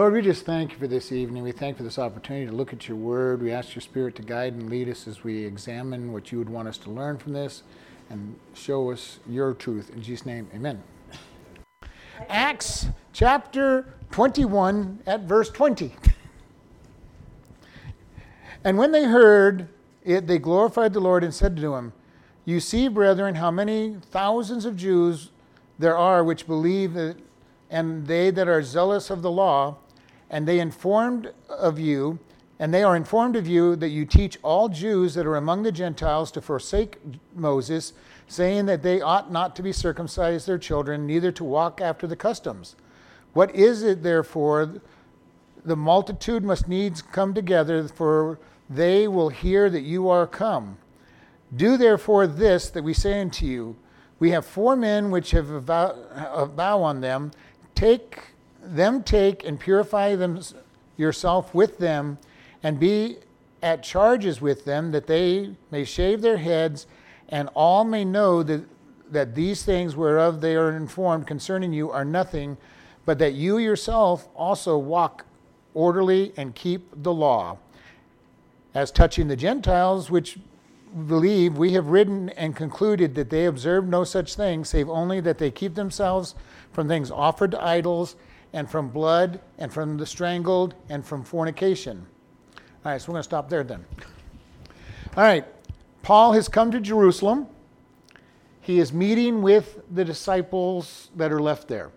Lord, we just thank you for this evening. We thank you for this opportunity to look at your word. We ask your spirit to guide and lead us as we examine what you would want us to learn from this and show us your truth. In Jesus' name, amen. Acts chapter 21 at verse 20. And when they heard it, they glorified the Lord and said to him, You see, brethren, how many thousands of Jews there are which believe that and they that are zealous of the law, and they informed of you, and they are informed of you that you teach all Jews that are among the Gentiles to forsake Moses, saying that they ought not to be circumcised their children, neither to walk after the customs. What is it therefore? The multitude must needs come together, for they will hear that you are come. Do therefore this that we say unto you. We have four men which have a vow, a vow on them take them take and purify them yourself with them and be at charges with them that they may shave their heads and all may know that that these things whereof they are informed concerning you are nothing but that you yourself also walk orderly and keep the law as touching the gentiles which believe we have written and concluded that they observe no such thing save only that they keep themselves from things offered to idols, and from blood, and from the strangled, and from fornication. All right, so we're going to stop there then. All right, Paul has come to Jerusalem. He is meeting with the disciples that are left there.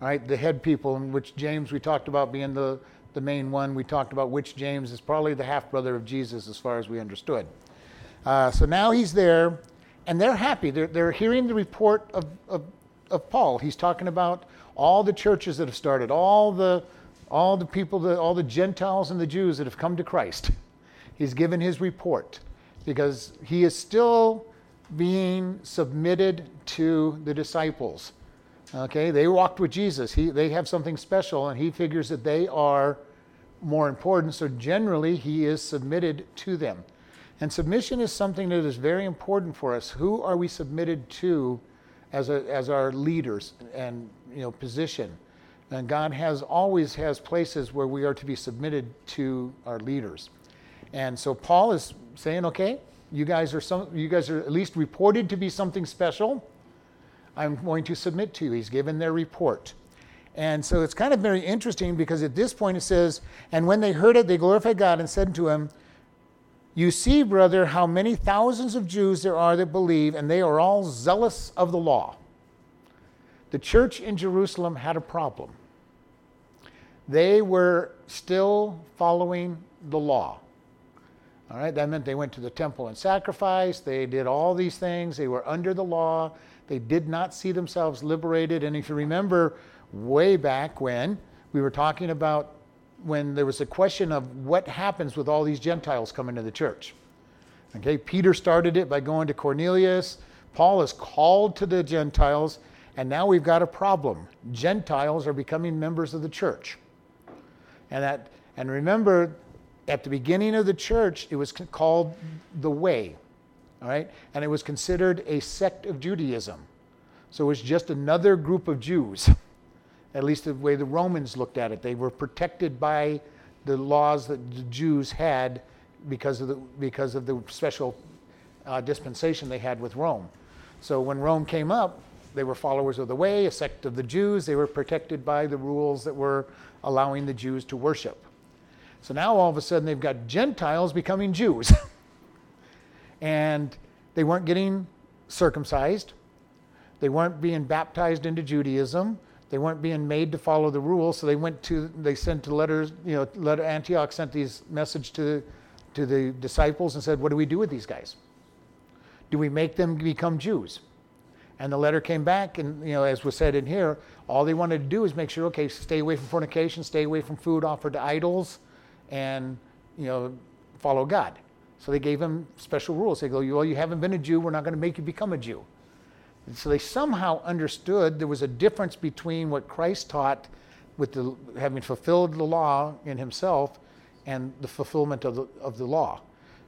All right, the head people, in which James we talked about being the, the main one. We talked about which James is probably the half brother of Jesus, as far as we understood. Uh, so now he's there, and they're happy. They're, they're hearing the report of, of of Paul. He's talking about all the churches that have started, all the, all the people, that, all the Gentiles and the Jews that have come to Christ. He's given his report because he is still being submitted to the disciples. Okay, they walked with Jesus. He, they have something special, and he figures that they are more important. So generally, he is submitted to them. And submission is something that is very important for us. Who are we submitted to as, a, as our leaders and you know, position. And God has always has places where we are to be submitted to our leaders. And so Paul is saying, okay, you guys are some you guys are at least reported to be something special. I'm going to submit to you. He's given their report. And so it's kind of very interesting because at this point it says, and when they heard it, they glorified God and said to him, you see, brother, how many thousands of Jews there are that believe, and they are all zealous of the law. The church in Jerusalem had a problem. They were still following the law. All right, that meant they went to the temple and sacrificed. They did all these things. They were under the law. They did not see themselves liberated. And if you remember way back when we were talking about when there was a question of what happens with all these Gentiles coming to the church. Okay, Peter started it by going to Cornelius. Paul is called to the Gentiles, and now we've got a problem. Gentiles are becoming members of the church. And that and remember at the beginning of the church it was called the way. All right? And it was considered a sect of Judaism. So it was just another group of Jews. at least the way the Romans looked at it. They were protected by the laws that the Jews had because of the, because of the special uh, dispensation they had with Rome. So when Rome came up, they were followers of the way, a sect of the Jews. They were protected by the rules that were allowing the Jews to worship. So now all of a sudden they've got Gentiles becoming Jews. and they weren't getting circumcised, they weren't being baptized into Judaism they weren't being made to follow the rules, so they went to they sent to letters. You know, letter Antioch sent these message to to the disciples and said, "What do we do with these guys? Do we make them become Jews?" And the letter came back, and you know, as was said in here, all they wanted to do is make sure, okay, stay away from fornication, stay away from food offered to idols, and you know, follow God. So they gave them special rules. They go, well, you haven't been a Jew, we're not going to make you become a Jew. And so they somehow understood there was a difference between what Christ taught with the, having fulfilled the law in himself and the fulfillment of the, of the law.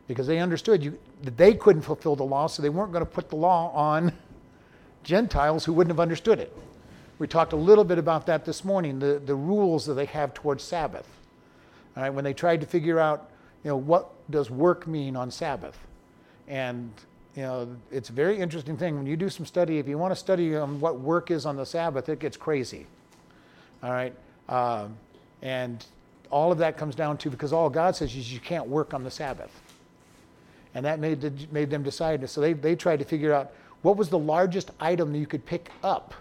Because they understood you, that they couldn't fulfill the law, so they weren't going to put the law on Gentiles who wouldn't have understood it. We talked a little bit about that this morning, the, the rules that they have towards Sabbath. All right, when they tried to figure out, you know, what does work mean on Sabbath? And, you know, it's a very interesting thing. When you do some study, if you want to study um, what work is on the Sabbath, it gets crazy. All right? Um, and all of that comes down to because all God says is you can't work on the Sabbath. And that made, the, made them decide. So they, they tried to figure out what was the largest item that you could pick up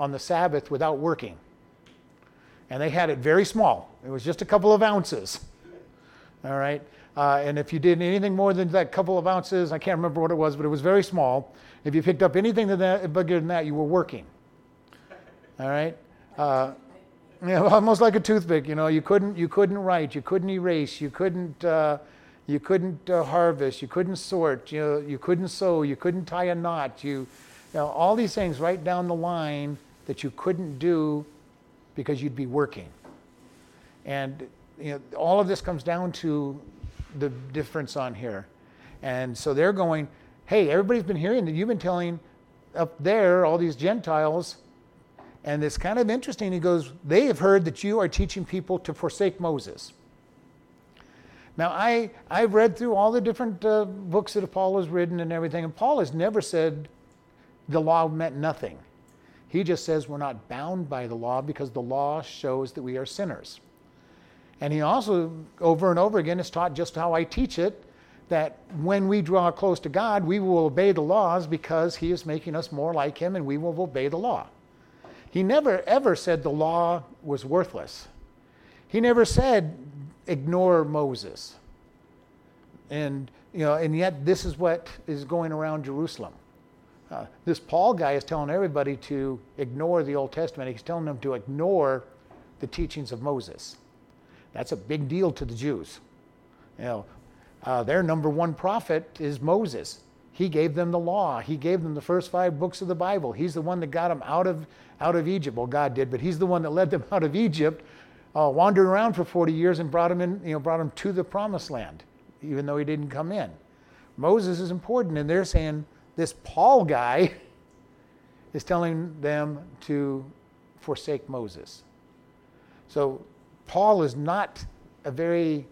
on the Sabbath without working. And they had it very small. It was just a couple of ounces. All right. Uh, and if you did anything more than that couple of ounces, I can't remember what it was, but it was very small. If you picked up anything that, bigger than that, you were working. All right. Uh, yeah, almost like a toothpick. You know, you couldn't you couldn't write, you couldn't erase, you couldn't uh, you couldn't uh, harvest, you couldn't sort, you know, you couldn't sew, you couldn't tie a knot, you, you know, all these things right down the line that you couldn't do because you'd be working. And you know, all of this comes down to the difference on here. And so they're going, hey, everybody's been hearing that you've been telling up there, all these Gentiles, and it's kind of interesting. He goes, They have heard that you are teaching people to forsake Moses. Now, I, I've read through all the different uh, books that Paul has written and everything, and Paul has never said the law meant nothing. He just says we're not bound by the law because the law shows that we are sinners. And he also, over and over again, has taught just how I teach it that when we draw close to God, we will obey the laws because he is making us more like him and we will obey the law. He never ever said the law was worthless. He never said ignore Moses. And you know, and yet this is what is going around Jerusalem. Uh, this Paul guy is telling everybody to ignore the Old Testament. He's telling them to ignore the teachings of Moses. That's a big deal to the Jews. You know, uh, their number one prophet is Moses. He gave them the law. He gave them the first five books of the Bible. He's the one that got them out of out of Egypt. Well, God did, but He's the one that led them out of Egypt, uh, wandered around for 40 years and brought him in, you know, brought them to the promised land, even though he didn't come in. Moses is important, and they're saying this Paul guy is telling them to forsake Moses. So Paul is not a very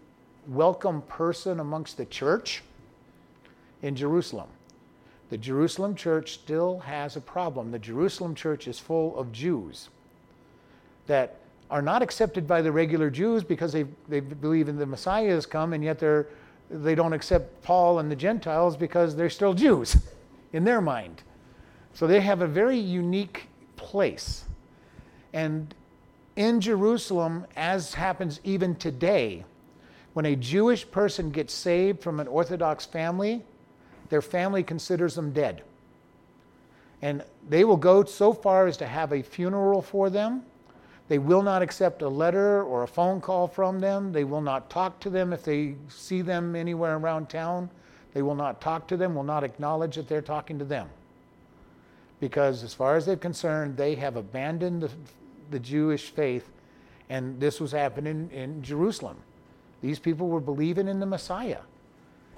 welcome person amongst the church in Jerusalem. The Jerusalem church still has a problem. The Jerusalem church is full of Jews that are not accepted by the regular Jews because they, they believe in the Messiah has come, and yet they're, they don't accept Paul and the Gentiles because they're still Jews in their mind. So they have a very unique place. And in Jerusalem, as happens even today, when a Jewish person gets saved from an Orthodox family, their family considers them dead. And they will go so far as to have a funeral for them. They will not accept a letter or a phone call from them. They will not talk to them if they see them anywhere around town. They will not talk to them, will not acknowledge that they're talking to them. Because, as far as they're concerned, they have abandoned the, the Jewish faith, and this was happening in Jerusalem. These people were believing in the Messiah.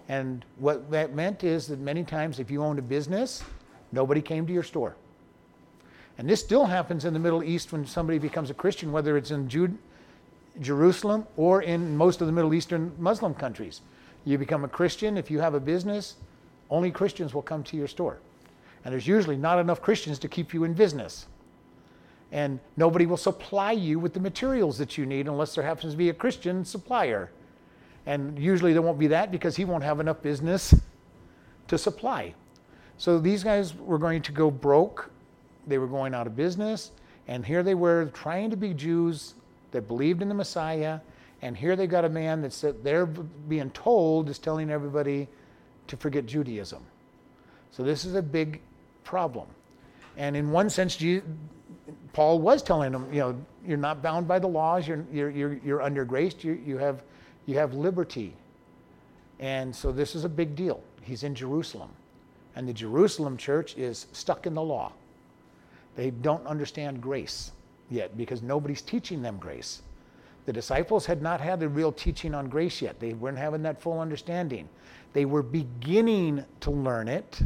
And what that meant is that many times, if you owned a business, nobody came to your store. And this still happens in the Middle East when somebody becomes a Christian, whether it's in Jude, Jerusalem or in most of the Middle Eastern Muslim countries. You become a Christian, if you have a business, only Christians will come to your store. And there's usually not enough Christians to keep you in business. And nobody will supply you with the materials that you need unless there happens to be a Christian supplier. And usually there won't be that because he won't have enough business to supply. So these guys were going to go broke. They were going out of business. And here they were trying to be Jews that believed in the Messiah. And here they got a man that's they're being told is telling everybody to forget Judaism. So this is a big problem. And in one sense, Paul was telling them, you know, you're not bound by the laws. You're, you're, you're, you're under grace. You, you have you have liberty. And so this is a big deal. He's in Jerusalem. And the Jerusalem church is stuck in the law. They don't understand grace yet because nobody's teaching them grace. The disciples had not had the real teaching on grace yet. They weren't having that full understanding. They were beginning to learn it,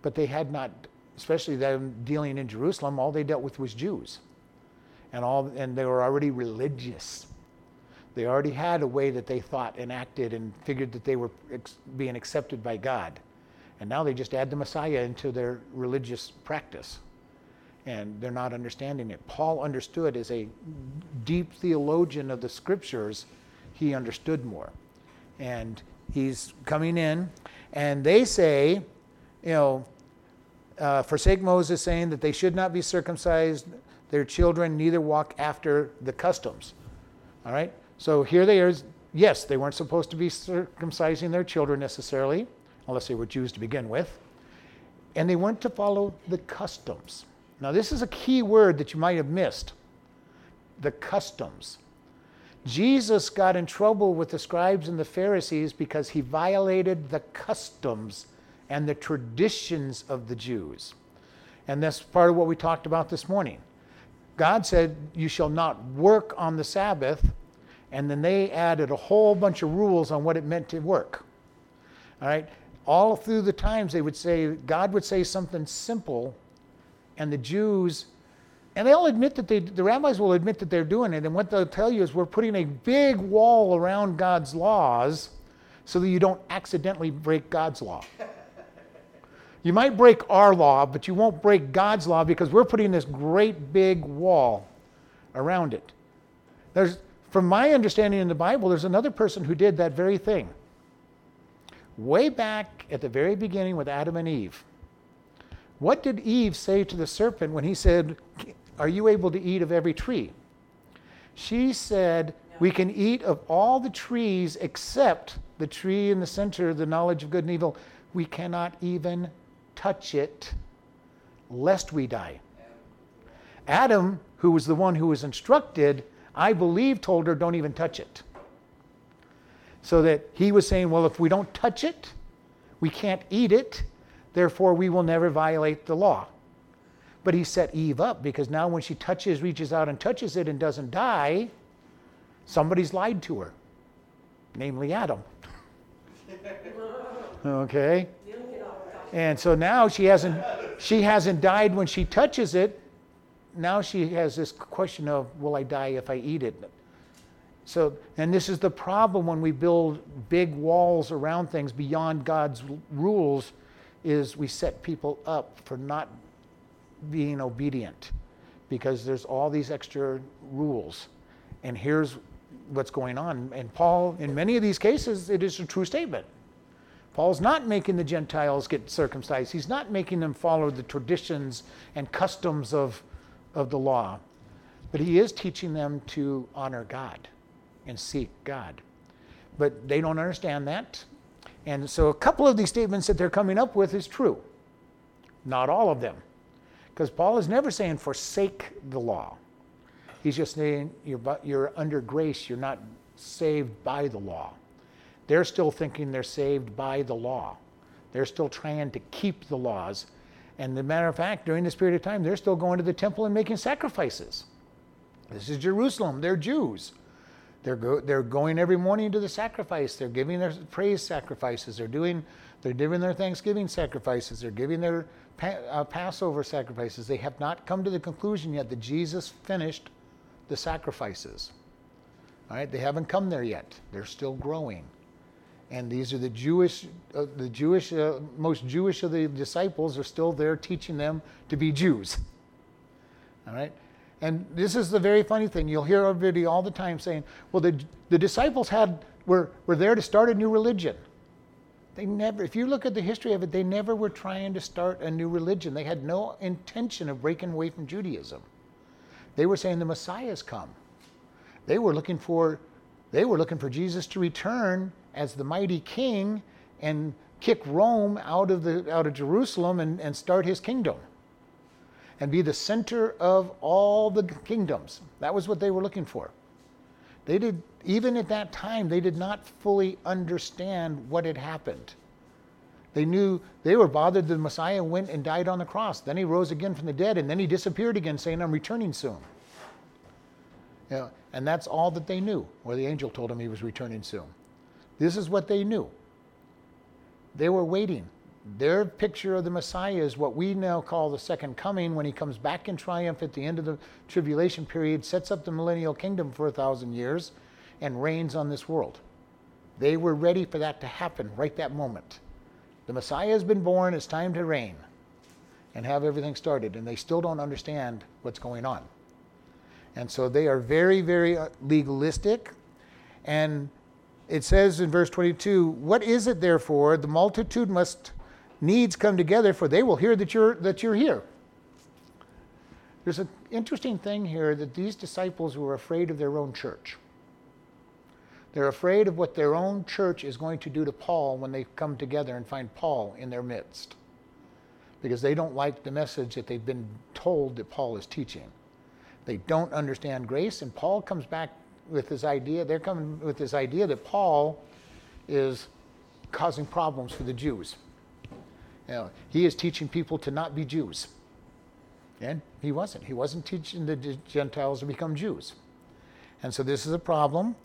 but they had not especially them dealing in Jerusalem, all they dealt with was Jews. And, all, and they were already religious. They already had a way that they thought and acted and figured that they were ex- being accepted by God. And now they just add the Messiah into their religious practice. And they're not understanding it. Paul understood as a deep theologian of the scriptures, he understood more. And he's coming in, and they say, you know, uh, forsake Moses, saying that they should not be circumcised, their children neither walk after the customs. All right? So here they are. Yes, they weren't supposed to be circumcising their children necessarily, unless they were Jews to begin with. And they weren't to follow the customs. Now, this is a key word that you might have missed the customs. Jesus got in trouble with the scribes and the Pharisees because he violated the customs and the traditions of the Jews. And that's part of what we talked about this morning. God said, You shall not work on the Sabbath. And then they added a whole bunch of rules on what it meant to work. All right? All through the times, they would say, God would say something simple, and the Jews, and they'll admit that they, the rabbis will admit that they're doing it. And what they'll tell you is, we're putting a big wall around God's laws so that you don't accidentally break God's law. You might break our law, but you won't break God's law because we're putting this great big wall around it. There's, from my understanding in the Bible, there's another person who did that very thing. Way back at the very beginning with Adam and Eve. What did Eve say to the serpent when he said, Are you able to eat of every tree? She said, We can eat of all the trees except the tree in the center, the knowledge of good and evil. We cannot even touch it lest we die. Adam, who was the one who was instructed, I believe told her, don't even touch it. So that he was saying, well, if we don't touch it, we can't eat it, therefore we will never violate the law. But he set Eve up because now when she touches, reaches out and touches it and doesn't die, somebody's lied to her, namely Adam. okay? And so now she hasn't she hasn't died when she touches it. Now she has this question of will I die if I eat it? So and this is the problem when we build big walls around things beyond God's rules is we set people up for not being obedient because there's all these extra rules. And here's what's going on. And Paul, in many of these cases, it is a true statement. Paul's not making the Gentiles get circumcised. He's not making them follow the traditions and customs of, of the law. But he is teaching them to honor God and seek God. But they don't understand that. And so a couple of these statements that they're coming up with is true. Not all of them. Because Paul is never saying forsake the law. He's just saying you're, you're under grace, you're not saved by the law. They're still thinking they're saved by the law. They're still trying to keep the laws. And the matter of fact, during this period of time, they're still going to the temple and making sacrifices. This is Jerusalem. They're Jews. They're, go, they're going every morning to the sacrifice. They're giving their praise sacrifices. They're doing, they're giving their Thanksgiving sacrifices. They're giving their pa- uh, Passover sacrifices. They have not come to the conclusion yet that Jesus finished the sacrifices. All right, they haven't come there yet. They're still growing and these are the Jewish, uh, the Jewish, uh, most Jewish of the disciples are still there teaching them to be Jews. All right, and this is the very funny thing. You'll hear everybody all the time saying, "Well, the the disciples had were were there to start a new religion." They never, if you look at the history of it, they never were trying to start a new religion. They had no intention of breaking away from Judaism. They were saying the Messiah's come. They were looking for, they were looking for Jesus to return as the mighty king and kick Rome out of, the, out of Jerusalem and, and start his kingdom and be the center of all the kingdoms. That was what they were looking for. They did, even at that time, they did not fully understand what had happened. They knew they were bothered the Messiah went and died on the cross. Then he rose again from the dead, and then he disappeared again, saying, I'm returning soon. You know, and that's all that they knew, where the angel told him he was returning soon. This is what they knew. They were waiting. Their picture of the Messiah is what we now call the second coming when he comes back in triumph at the end of the tribulation period, sets up the millennial kingdom for a thousand years, and reigns on this world. They were ready for that to happen right that moment. The Messiah has been born, it's time to reign and have everything started, and they still don't understand what's going on. And so they are very, very uh, legalistic. And it says in verse 22 What is it, therefore? The multitude must needs come together, for they will hear that you're, that you're here. There's an interesting thing here that these disciples were afraid of their own church. They're afraid of what their own church is going to do to Paul when they come together and find Paul in their midst. Because they don't like the message that they've been told that Paul is teaching. They don't understand grace, and Paul comes back with this idea. They're coming with this idea that Paul is causing problems for the Jews. You know, he is teaching people to not be Jews. And he wasn't. He wasn't teaching the Gentiles to become Jews. And so this is a problem.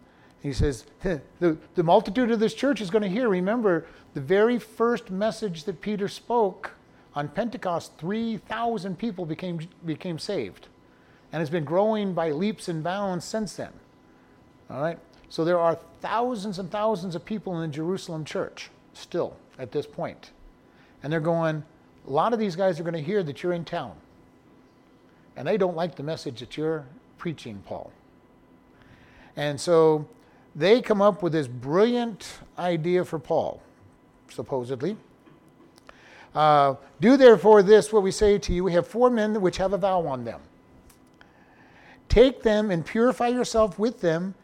He says, the, the multitude of this church is going to hear. Remember, the very first message that Peter spoke on Pentecost, 3,000 people became, became saved. And it's been growing by leaps and bounds since then. All right? So there are thousands and thousands of people in the Jerusalem church still at this point. And they're going, a lot of these guys are going to hear that you're in town. And they don't like the message that you're preaching, Paul. And so they come up with this brilliant idea for Paul, supposedly. Uh, Do therefore this, what we say to you. We have four men which have a vow on them. Take them and purify yourself with them,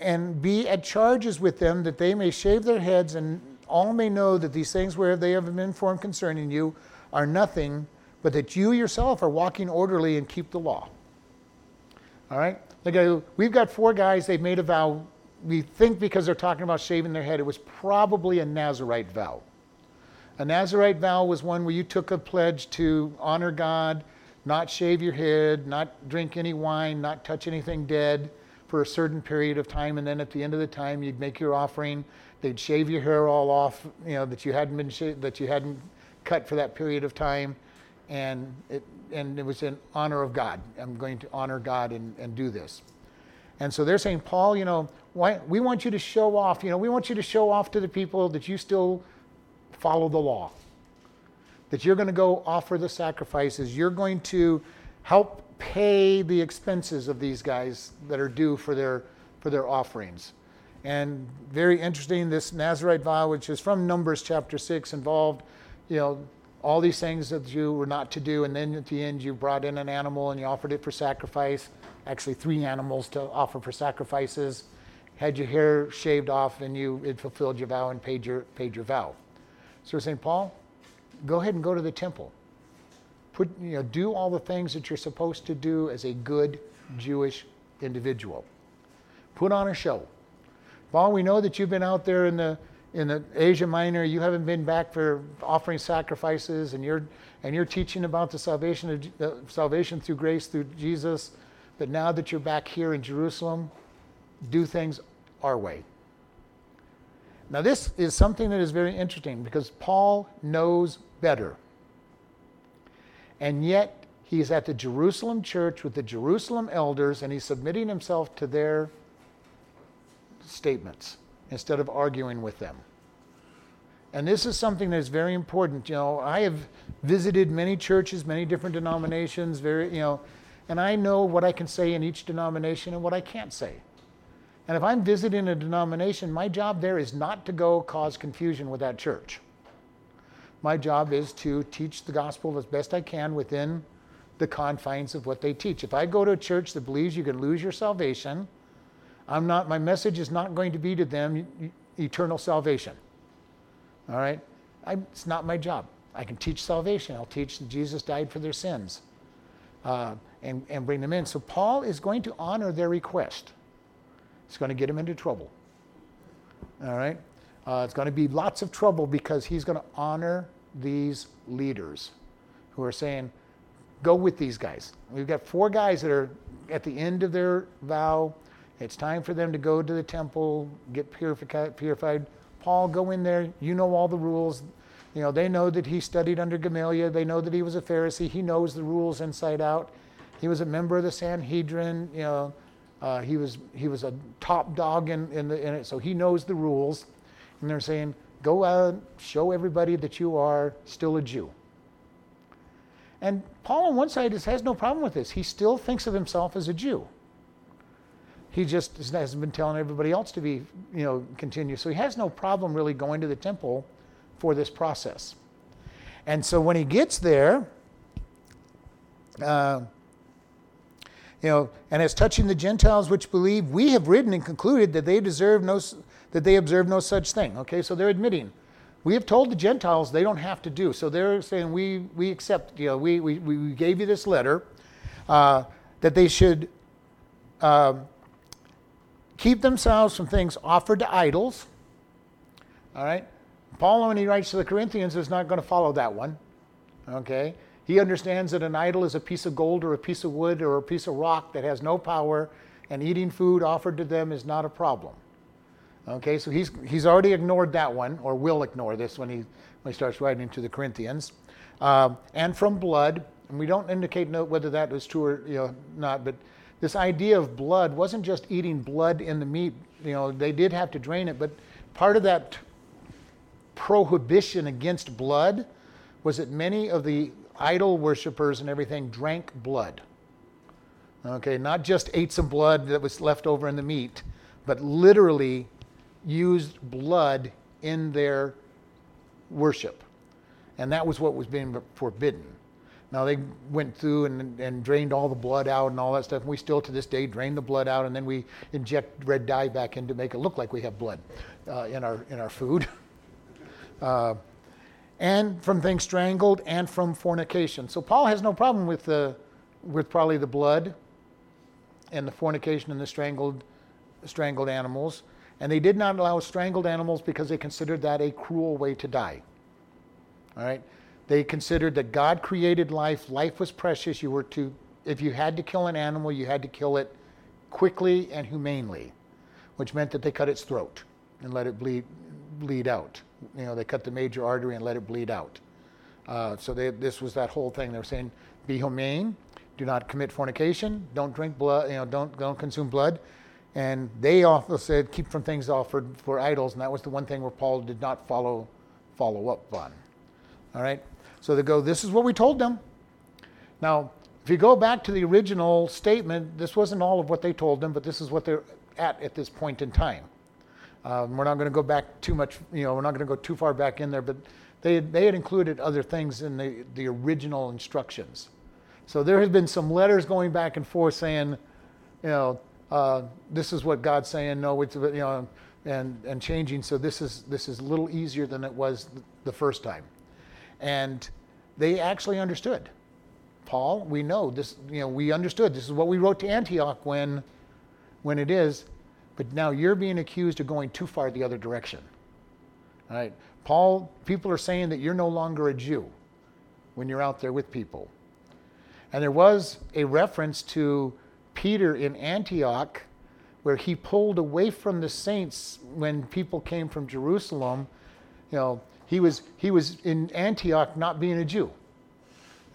and be at charges with them, that they may shave their heads and all may know that these things where they have been informed concerning you are nothing, but that you yourself are walking orderly and keep the law. All right? We've got four guys, they've made a vow. We think because they're talking about shaving their head, it was probably a Nazarite vow. A Nazarite vow was one where you took a pledge to honor God, not shave your head, not drink any wine, not touch anything dead for a certain period of time, and then at the end of the time, you'd make your offering They'd shave your hair all off, you know, that you hadn't been that you hadn't cut for that period of time, and it and it was in honor of God. I'm going to honor God and, and do this. And so they're saying, Paul, you know, why, we want you to show off. You know, we want you to show off to the people that you still follow the law. That you're going to go offer the sacrifices. You're going to help pay the expenses of these guys that are due for their for their offerings. And very interesting, this Nazarite vow, which is from Numbers chapter 6, involved, you know, all these things that you were not to do. And then at the end, you brought in an animal and you offered it for sacrifice. Actually, three animals to offer for sacrifices. Had your hair shaved off and you it fulfilled your vow and paid your, paid your vow. So we're Paul, go ahead and go to the temple. Put, you know, do all the things that you're supposed to do as a good Jewish individual. Put on a show Paul, we know that you've been out there in the in the Asia Minor. You haven't been back for offering sacrifices, and you're and you're teaching about the salvation of salvation through grace through Jesus. But now that you're back here in Jerusalem, do things our way. Now, this is something that is very interesting because Paul knows better. And yet, he's at the Jerusalem church with the Jerusalem elders and he's submitting himself to their statements instead of arguing with them. And this is something that is very important. You know, I have visited many churches, many different denominations, very, you know, and I know what I can say in each denomination and what I can't say. And if I'm visiting a denomination, my job there is not to go cause confusion with that church. My job is to teach the gospel as best I can within the confines of what they teach. If I go to a church that believes you can lose your salvation, I'm not, my message is not going to be to them eternal salvation. All right? I, it's not my job. I can teach salvation. I'll teach that Jesus died for their sins uh, and, and bring them in. So Paul is going to honor their request. It's going to get him into trouble. All right? Uh, it's going to be lots of trouble because he's going to honor these leaders who are saying, go with these guys. We've got four guys that are at the end of their vow it's time for them to go to the temple, get purified. Paul, go in there. You know all the rules. You know, they know that he studied under Gamaliel. They know that he was a Pharisee. He knows the rules inside out. He was a member of the Sanhedrin. You know, uh, he was he was a top dog in, in, the, in it, so he knows the rules. And they're saying, go out, show everybody that you are still a Jew. And Paul, on one side, has no problem with this. He still thinks of himself as a Jew. He just hasn't been telling everybody else to be, you know, continue. So he has no problem really going to the temple for this process. And so when he gets there, uh, you know, and as touching the Gentiles which believe, we have written and concluded that they deserve no, that they observe no such thing. Okay, so they're admitting we have told the Gentiles they don't have to do. So they're saying, we, we accept, you know, we, we, we gave you this letter uh, that they should uh, keep themselves from things offered to idols. All right? Paul, when he writes to the Corinthians, is not going to follow that one. Okay? He understands that an idol is a piece of gold or a piece of wood or a piece of rock that has no power, and eating food offered to them is not a problem. Okay, so he's, he's already ignored that one, or will ignore this when he, when he starts writing to the Corinthians. Um, and from blood, and we don't indicate whether that was true or you know, not, but this idea of blood wasn't just eating blood in the meat. You know, they did have to drain it, but part of that prohibition against blood was that many of the idol worshippers and everything drank blood. Okay, not just ate some blood that was left over in the meat, but literally used blood in their worship. And that was what was being forbidden. Now they went through and, and drained all the blood out and all that stuff. And we still to this day drain the blood out and then we inject red dye back in to make it look like we have blood uh, in, our, in our food. uh, and from things strangled and from fornication. So Paul has no problem with, the, with probably the blood and the fornication and the strangled, strangled animals. And they did not allow strangled animals because they considered that a cruel way to die. All right? They considered that God created life, life was precious. You were to, if you had to kill an animal, you had to kill it quickly and humanely, which meant that they cut its throat and let it bleed, bleed out. You know, they cut the major artery and let it bleed out. Uh, so they, this was that whole thing. They were saying, be humane, do not commit fornication, don't drink blood, you know, don't, don't consume blood. And they also said, keep from things offered for idols. And that was the one thing where Paul did not follow, follow up on. All right? So they go, this is what we told them. Now, if you go back to the original statement, this wasn't all of what they told them, but this is what they're at at this point in time. Um, we're not going to go back too much, you know, we're not going to go too far back in there, but they had, they had included other things in the, the original instructions. So there has been some letters going back and forth saying, you know, uh, this is what God's saying. No, it's you know, and and changing. So this is this is a little easier than it was the first time, and they actually understood. Paul, we know this. You know, we understood. This is what we wrote to Antioch when, when it is, but now you're being accused of going too far the other direction. All right, Paul. People are saying that you're no longer a Jew when you're out there with people, and there was a reference to Peter in Antioch, where he pulled away from the saints when people came from Jerusalem. You know, he was, he was in Antioch not being a Jew.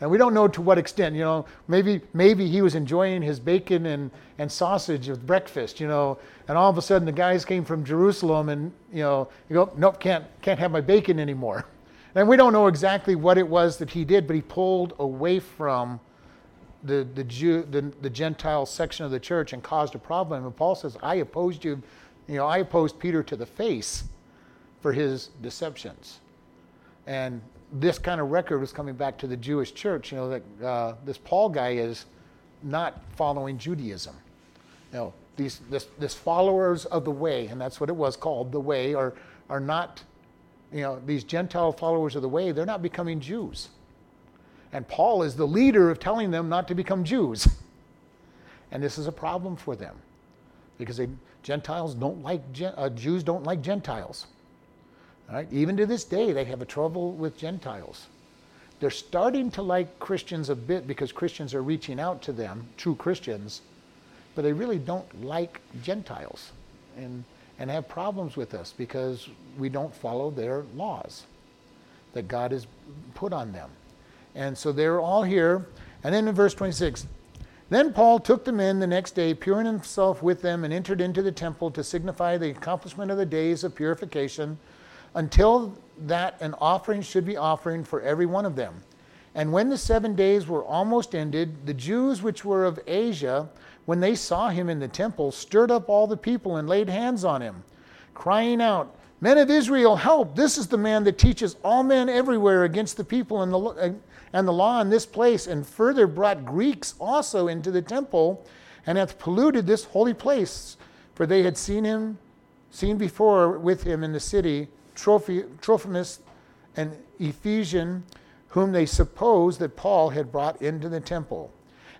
And we don't know to what extent, you know, maybe, maybe he was enjoying his bacon and, and sausage with breakfast, you know, and all of a sudden the guys came from Jerusalem and, you know, you go, nope, can't, can't have my bacon anymore. And we don't know exactly what it was that he did, but he pulled away from the, the, Jew, the, the Gentile section of the church and caused a problem. And Paul says, I opposed you, you know, I opposed Peter to the face for his deceptions. And this kind of record was coming back to the Jewish church, you know, that uh, this Paul guy is not following Judaism. You know, these this, this followers of the way, and that's what it was called, the way, are, are not, you know, these Gentile followers of the way, they're not becoming Jews. And Paul is the leader of telling them not to become Jews. And this is a problem for them because they, Gentiles don't like, uh, Jews don't like Gentiles. Right? Even to this day, they have a trouble with Gentiles. They're starting to like Christians a bit because Christians are reaching out to them, true Christians, but they really don't like Gentiles and, and have problems with us because we don't follow their laws. that God has put on them. And so they're all here. And then in verse 26, then Paul took them in the next day, purifying himself with them, and entered into the temple to signify the accomplishment of the days of purification, until that an offering should be offering for every one of them. And when the seven days were almost ended, the Jews which were of Asia, when they saw him in the temple, stirred up all the people and laid hands on him, crying out, Men of Israel, help! This is the man that teaches all men everywhere against the people and the, and the law in this place, and further brought Greeks also into the temple, and hath polluted this holy place. For they had seen him, seen before with him in the city, Trophimus, an Ephesian, whom they supposed that Paul had brought into the temple.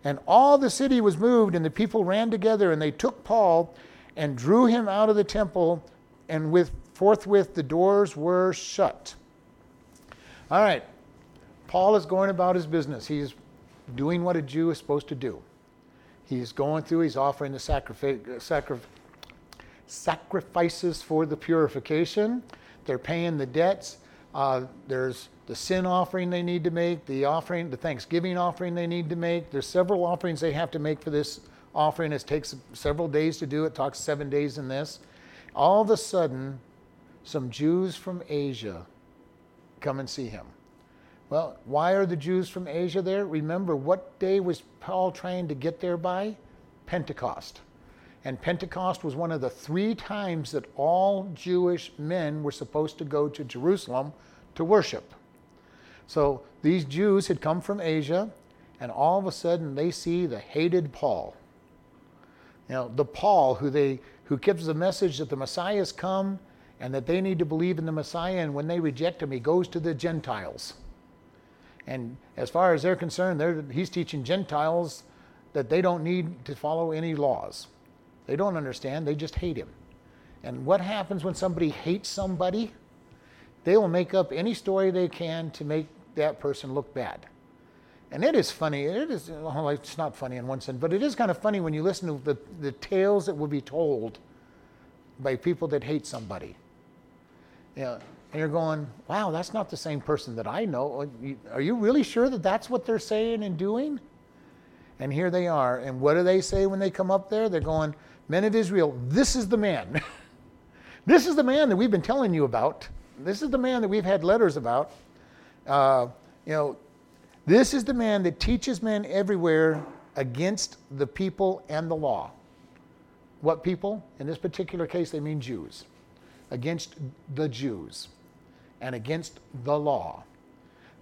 And all the city was moved, and the people ran together, and they took Paul and drew him out of the temple, and with Forthwith the doors were shut. All right, Paul is going about his business. He's doing what a Jew is supposed to do. He's going through, he's offering the sacri- sacrifices for the purification. They're paying the debts. Uh, there's the sin offering they need to make, the offering, the Thanksgiving offering they need to make. There's several offerings they have to make for this offering. It takes several days to do it. Talks seven days in this. All of a sudden, some Jews from Asia come and see him. Well, why are the Jews from Asia there? Remember, what day was Paul trying to get there by? Pentecost. And Pentecost was one of the three times that all Jewish men were supposed to go to Jerusalem to worship. So these Jews had come from Asia, and all of a sudden they see the hated Paul. You know, the Paul who they who gives the message that the Messiah has come and that they need to believe in the Messiah, and when they reject him, he goes to the Gentiles. And as far as they're concerned, they're, he's teaching Gentiles that they don't need to follow any laws. They don't understand, they just hate him. And what happens when somebody hates somebody? They will make up any story they can to make that person look bad. And it is funny. It is, well, it's not funny in one sense, but it is kind of funny when you listen to the, the tales that will be told by people that hate somebody. You know, and you're going, wow, that's not the same person that I know. Are you really sure that that's what they're saying and doing? And here they are. And what do they say when they come up there? They're going, Men of Israel, this is the man. this is the man that we've been telling you about. This is the man that we've had letters about. Uh, you know, this is the man that teaches men everywhere against the people and the law. What people? In this particular case, they mean Jews against the Jews and against the law.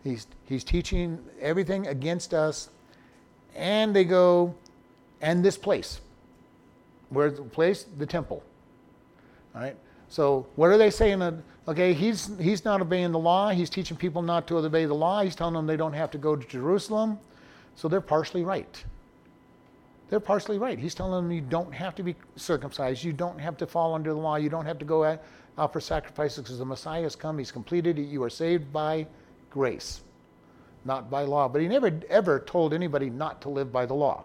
He's, he's teaching everything against us, and they go, and this place. Where's the place? The temple. All right? So, what are they saying? Okay, he's, he's not obeying the law. He's teaching people not to obey the law. He's telling them they don't have to go to Jerusalem. So, they're partially right. They're partially right. He's telling them you don't have to be circumcised. You don't have to fall under the law. You don't have to go at, offer sacrifices because the Messiah has come. He's completed it. You are saved by grace, not by law. But he never ever told anybody not to live by the law.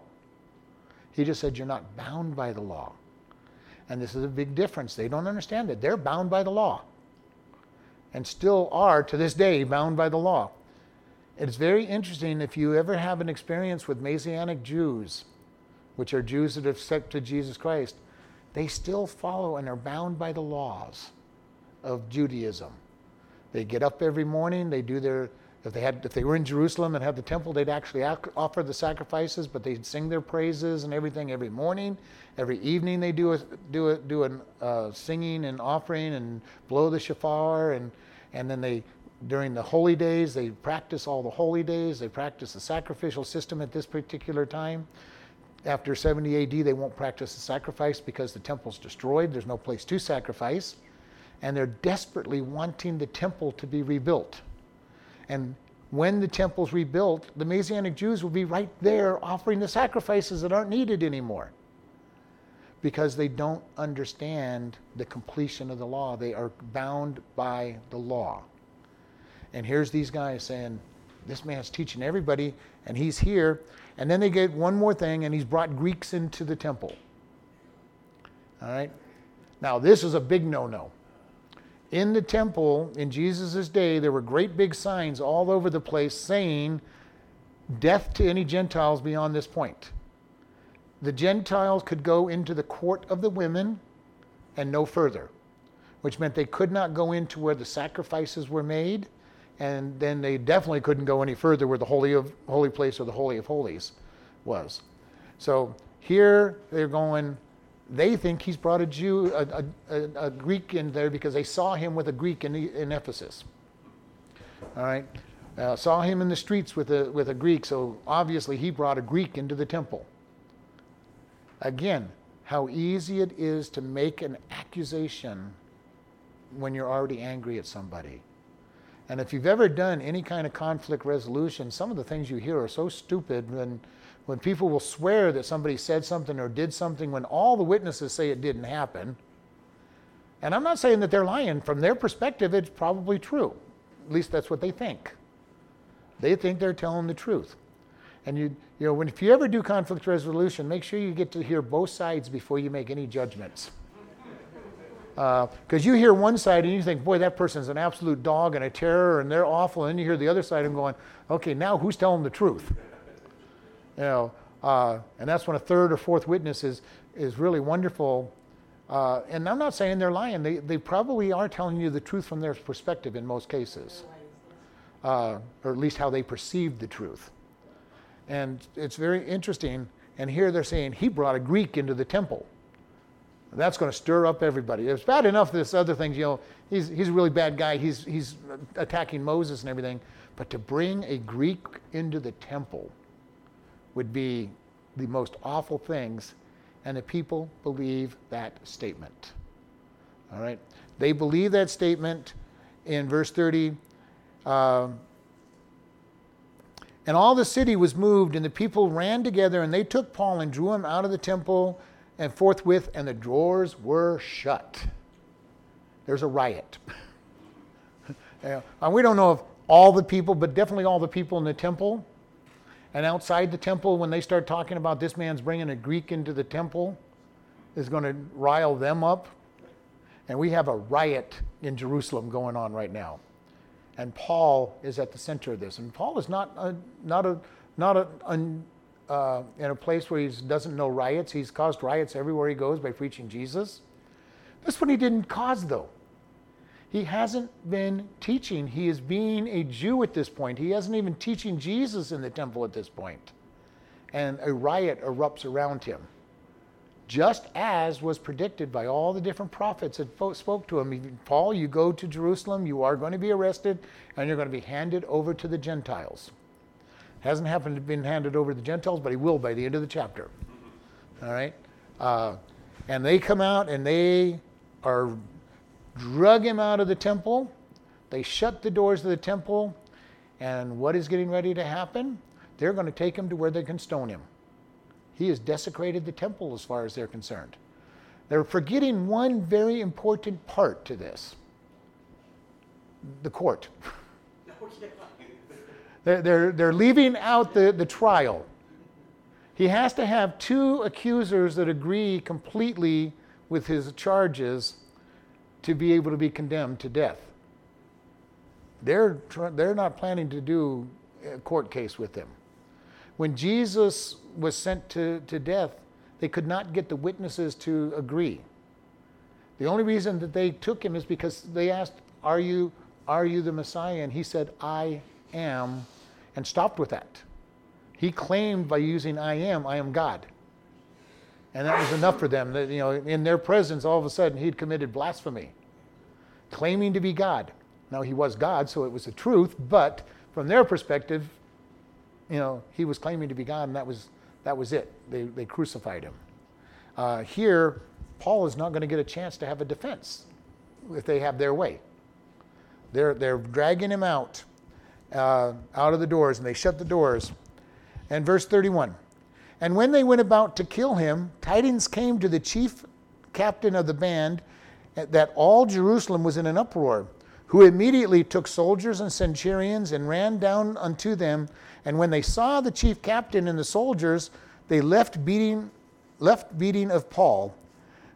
He just said you're not bound by the law. And this is a big difference. They don't understand it. They're bound by the law and still are to this day bound by the law. It's very interesting if you ever have an experience with Messianic Jews, which are Jews that have accepted Jesus Christ, they still follow and are bound by the laws of Judaism. They get up every morning, they do their if they had if they were in Jerusalem and had the temple, they'd actually offer the sacrifices, but they'd sing their praises and everything every morning. Every evening they do a do a do a uh, singing and offering and blow the shofar and and then they during the holy days they practice all the holy days. They practice the sacrificial system at this particular time. After 70 AD, they won't practice the sacrifice because the temple's destroyed. There's no place to sacrifice and they're desperately wanting the temple to be rebuilt. And when the temple's rebuilt, the Messianic Jews will be right there offering the sacrifices that aren't needed anymore because they don't understand the completion of the law. They are bound by the law. And here's these guys saying, This man's teaching everybody, and he's here. And then they get one more thing, and he's brought Greeks into the temple. All right? Now, this is a big no no in the temple in Jesus' day, there were great big signs all over the place saying, Death to any Gentiles beyond this point. The Gentiles could go into the court of the women and no further, which meant they could not go into where the sacrifices were made, and then they definitely couldn't go any further where the holy of holy place or the holy of holies was. So here they're going. They think he's brought a Jew, a, a, a Greek in there because they saw him with a Greek in, in Ephesus. All right, uh, saw him in the streets with a with a Greek. So obviously he brought a Greek into the temple. Again, how easy it is to make an accusation when you're already angry at somebody. And if you've ever done any kind of conflict resolution, some of the things you hear are so stupid when, when people will swear that somebody said something or did something when all the witnesses say it didn't happen. And I'm not saying that they're lying. From their perspective, it's probably true. At least that's what they think. They think they're telling the truth. And you, you know, when, if you ever do conflict resolution, make sure you get to hear both sides before you make any judgments. Because uh, you hear one side and you think, boy, that person's an absolute dog and a terror and they're awful. And then you hear the other side and going, okay, now who's telling the truth? You know, uh, and that's when a third or fourth witness is, is really wonderful. Uh, and I'm not saying they're lying. They, they probably are telling you the truth from their perspective in most cases, uh, or at least how they perceive the truth. And it's very interesting. And here they're saying he brought a Greek into the temple. That's going to stir up everybody. It's bad enough this other things, you know, he's, he's a really bad guy. He's, he's attacking Moses and everything. But to bring a Greek into the temple would be the most awful things. And the people believe that statement. All right? They believe that statement in verse 30. Uh, and all the city was moved, and the people ran together, and they took Paul and drew him out of the temple, and forthwith, and the doors were shut. There's a riot. and we don't know if all the people, but definitely all the people in the temple. And outside the temple, when they start talking about this man's bringing a Greek into the temple, is going to rile them up. And we have a riot in Jerusalem going on right now. And Paul is at the center of this. And Paul is not a, not a, not a, un, uh, in a place where he doesn't know riots. He's caused riots everywhere he goes by preaching Jesus. This one he didn't cause, though. He hasn't been teaching. He is being a Jew at this point. He hasn't even teaching Jesus in the temple at this point. And a riot erupts around him just as was predicted by all the different prophets that spoke to him. Paul, you go to Jerusalem, you are going to be arrested, and you're going to be handed over to the Gentiles. Hasn't happened to been handed over to the Gentiles, but he will by the end of the chapter. All right? Uh, and they come out and they are drug him out of the temple. They shut the doors of the temple. And what is getting ready to happen? They're going to take him to where they can stone him. He has desecrated the temple as far as they're concerned. They're forgetting one very important part to this the court. they're, they're, they're leaving out the, the trial. He has to have two accusers that agree completely with his charges to be able to be condemned to death. They're, they're not planning to do a court case with him. When Jesus was sent to, to death, they could not get the witnesses to agree. The only reason that they took him is because they asked, Are you, are you the Messiah? And he said, I am, and stopped with that. He claimed by using I am, I am God. And that was enough for them. That, you know, in their presence, all of a sudden, he'd committed blasphemy, claiming to be God. Now, he was God, so it was the truth, but from their perspective, you know, he was claiming to be God, and that was, that was it. They, they crucified him. Uh, here, Paul is not going to get a chance to have a defense if they have their way. They're, they're dragging him out, uh, out of the doors, and they shut the doors. And verse 31 And when they went about to kill him, tidings came to the chief captain of the band that all Jerusalem was in an uproar, who immediately took soldiers and centurions and ran down unto them and when they saw the chief captain and the soldiers, they left beating, left beating of Paul.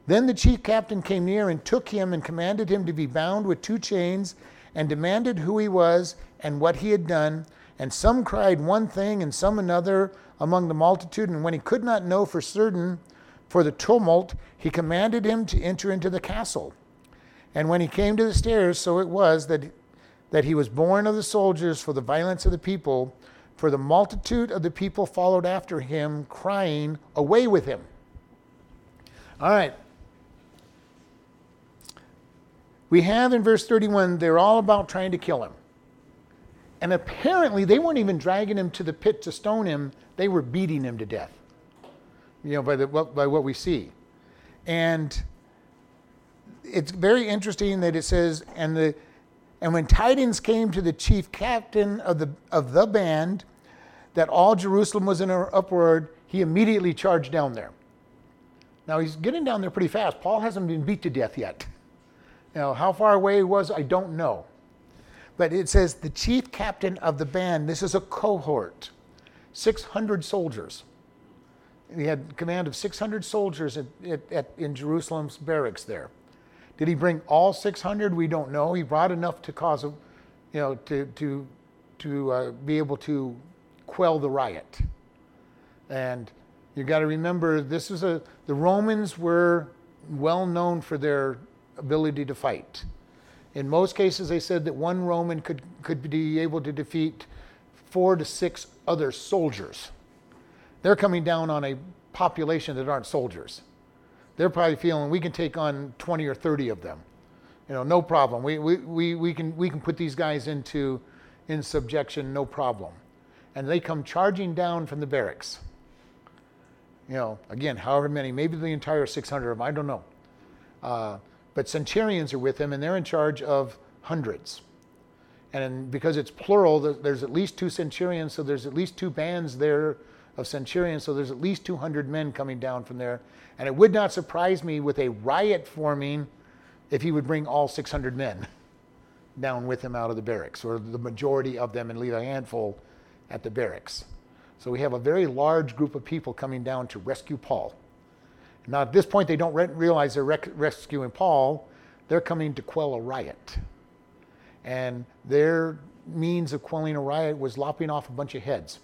Then the chief captain came near and took him and commanded him to be bound with two chains and demanded who he was and what he had done. And some cried one thing and some another among the multitude. And when he could not know for certain for the tumult, he commanded him to enter into the castle. And when he came to the stairs, so it was that, that he was borne of the soldiers for the violence of the people. For the multitude of the people followed after him, crying, Away with him! All right. We have in verse 31, they're all about trying to kill him. And apparently, they weren't even dragging him to the pit to stone him, they were beating him to death, you know, by, the, by what we see. And it's very interesting that it says, and, the, and when tidings came to the chief captain of the, of the band that all Jerusalem was in an uproar, he immediately charged down there. Now he's getting down there pretty fast. Paul hasn't been beat to death yet. Now, how far away he was, I don't know. But it says the chief captain of the band, this is a cohort, 600 soldiers. He had command of 600 soldiers at, at, at, in Jerusalem's barracks there. Did he bring all 600? We don't know. He brought enough to cause you know, to, to, to uh, be able to quell the riot. And you got to remember, this is a, the Romans were well known for their ability to fight. In most cases, they said that one Roman could, could be able to defeat four to six other soldiers. They're coming down on a population that aren't soldiers. They're probably feeling we can take on 20 or 30 of them. You know, no problem. We, we, we, we, can, we can put these guys into in subjection, no problem. And they come charging down from the barracks. You know, again, however many, maybe the entire 600 of them, I don't know. Uh, but centurions are with him, and they're in charge of hundreds. And because it's plural, there's at least two centurions, so there's at least two bands there of centurions, so there's at least 200 men coming down from there. And it would not surprise me with a riot forming if he would bring all 600 men down with him out of the barracks, or the majority of them, and leave a handful at the barracks. So we have a very large group of people coming down to rescue Paul. Now, at this point, they don't re- realize they're rec- rescuing Paul. They're coming to quell a riot. And their means of quelling a riot was lopping off a bunch of heads.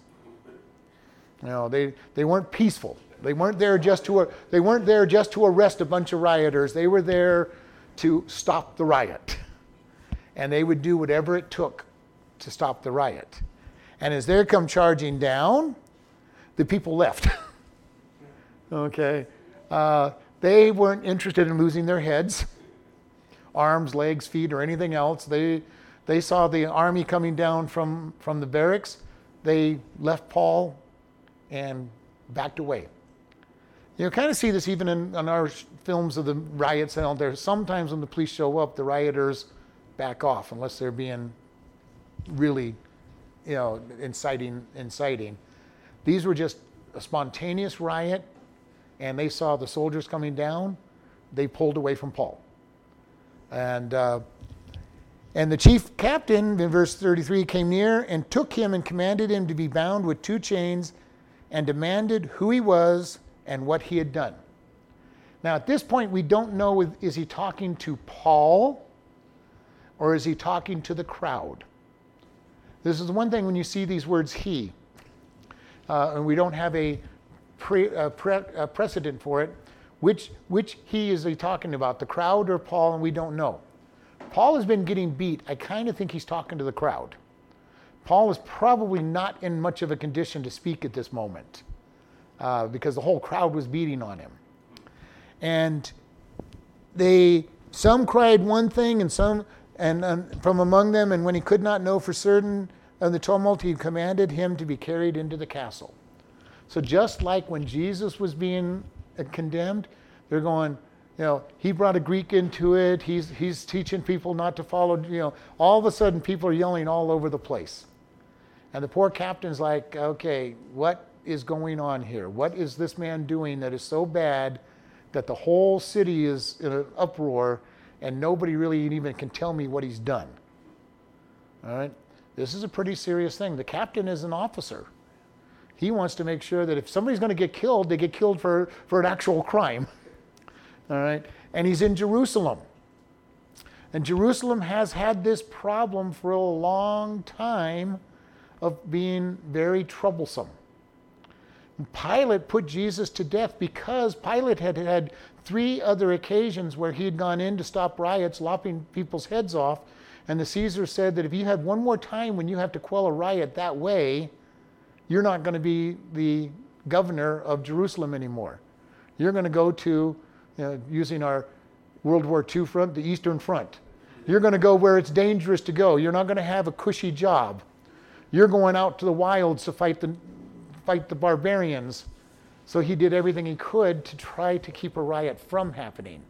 You know, they, they weren't peaceful. They weren't there just to they weren't there just to arrest a bunch of rioters. They were there to stop the riot. And they would do whatever it took to stop the riot. And as they come charging down, the people left. okay. Uh, they weren't interested in losing their heads, arms, legs, feet, or anything else. They, they saw the army coming down from, from the barracks. They left Paul and backed away. You kind of see this even in, in our films of the riots out there. Sometimes when the police show up, the rioters back off unless they're being really, you know, inciting, inciting. These were just a spontaneous riot and they saw the soldiers coming down, they pulled away from Paul. And, uh, and the chief captain, in verse 33, came near and took him and commanded him to be bound with two chains and demanded who he was and what he had done. Now, at this point, we don't know is he talking to Paul or is he talking to the crowd? This is one thing when you see these words he, uh, and we don't have a pre, uh, pre, uh, precedent for it. Which, which he is he talking about, the crowd or Paul? And we don't know. Paul has been getting beat. I kind of think he's talking to the crowd. Paul is probably not in much of a condition to speak at this moment uh, because the whole crowd was beating on him. And they, some cried one thing, and some, and, and from among them, and when he could not know for certain of the tumult, he commanded him to be carried into the castle. So just like when Jesus was being condemned, they're going, you know, he brought a Greek into it. He's, he's teaching people not to follow, you know, all of a sudden people are yelling all over the place. And the poor captain's like, okay, what is going on here? What is this man doing that is so bad that the whole city is in an uproar and nobody really even can tell me what he's done? All right? This is a pretty serious thing. The captain is an officer. He wants to make sure that if somebody's going to get killed, they get killed for, for an actual crime. All right? And he's in Jerusalem. And Jerusalem has had this problem for a long time of being very troublesome. Pilate put Jesus to death because Pilate had had three other occasions where he had gone in to stop riots, lopping people's heads off. And the Caesar said that if you have one more time when you have to quell a riot that way, you're not going to be the governor of Jerusalem anymore. You're going to go to, you know, using our World War II front, the Eastern Front. You're going to go where it's dangerous to go. You're not going to have a cushy job. You're going out to the wilds to fight the, fight the barbarians. So he did everything he could to try to keep a riot from happening.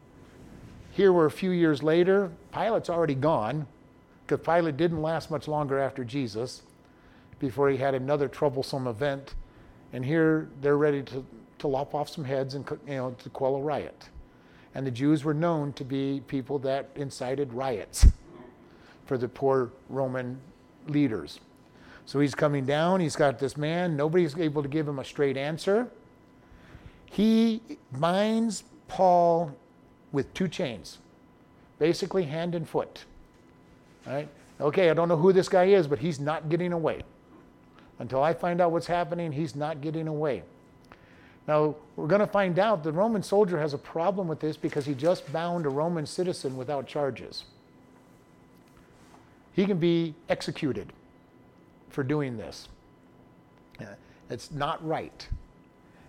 Here we're a few years later. Pilate's already gone because Pilate didn't last much longer after Jesus before he had another troublesome event. And here they're ready to, to lop off some heads and you know, to quell a riot. And the Jews were known to be people that incited riots for the poor Roman leaders. So he's coming down. He's got this man. Nobody's able to give him a straight answer. He binds Paul with two chains, basically hand and foot. Right? Okay, I don't know who this guy is, but he's not getting away. Until I find out what's happening, he's not getting away. Now, we're going to find out the Roman soldier has a problem with this because he just bound a Roman citizen without charges. He can be executed for doing this. It's not right.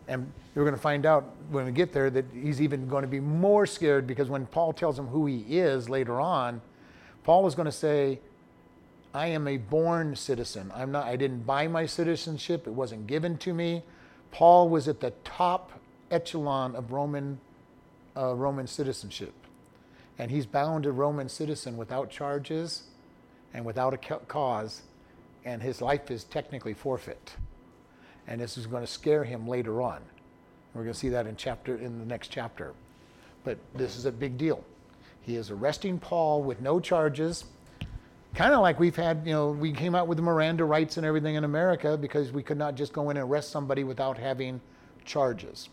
And we're going to find out when we get there that he's even going to be more scared because when Paul tells him who he is later on, Paul is going to say, I am a born citizen. I'm not, I didn't buy my citizenship, it wasn't given to me. Paul was at the top echelon of Roman, uh, Roman citizenship. And he's bound a Roman citizen without charges and without a cause and his life is technically forfeit. And this is going to scare him later on. We're going to see that in chapter in the next chapter. But this is a big deal. He is arresting Paul with no charges. Kind of like we've had, you know, we came out with the Miranda rights and everything in America because we could not just go in and arrest somebody without having charges.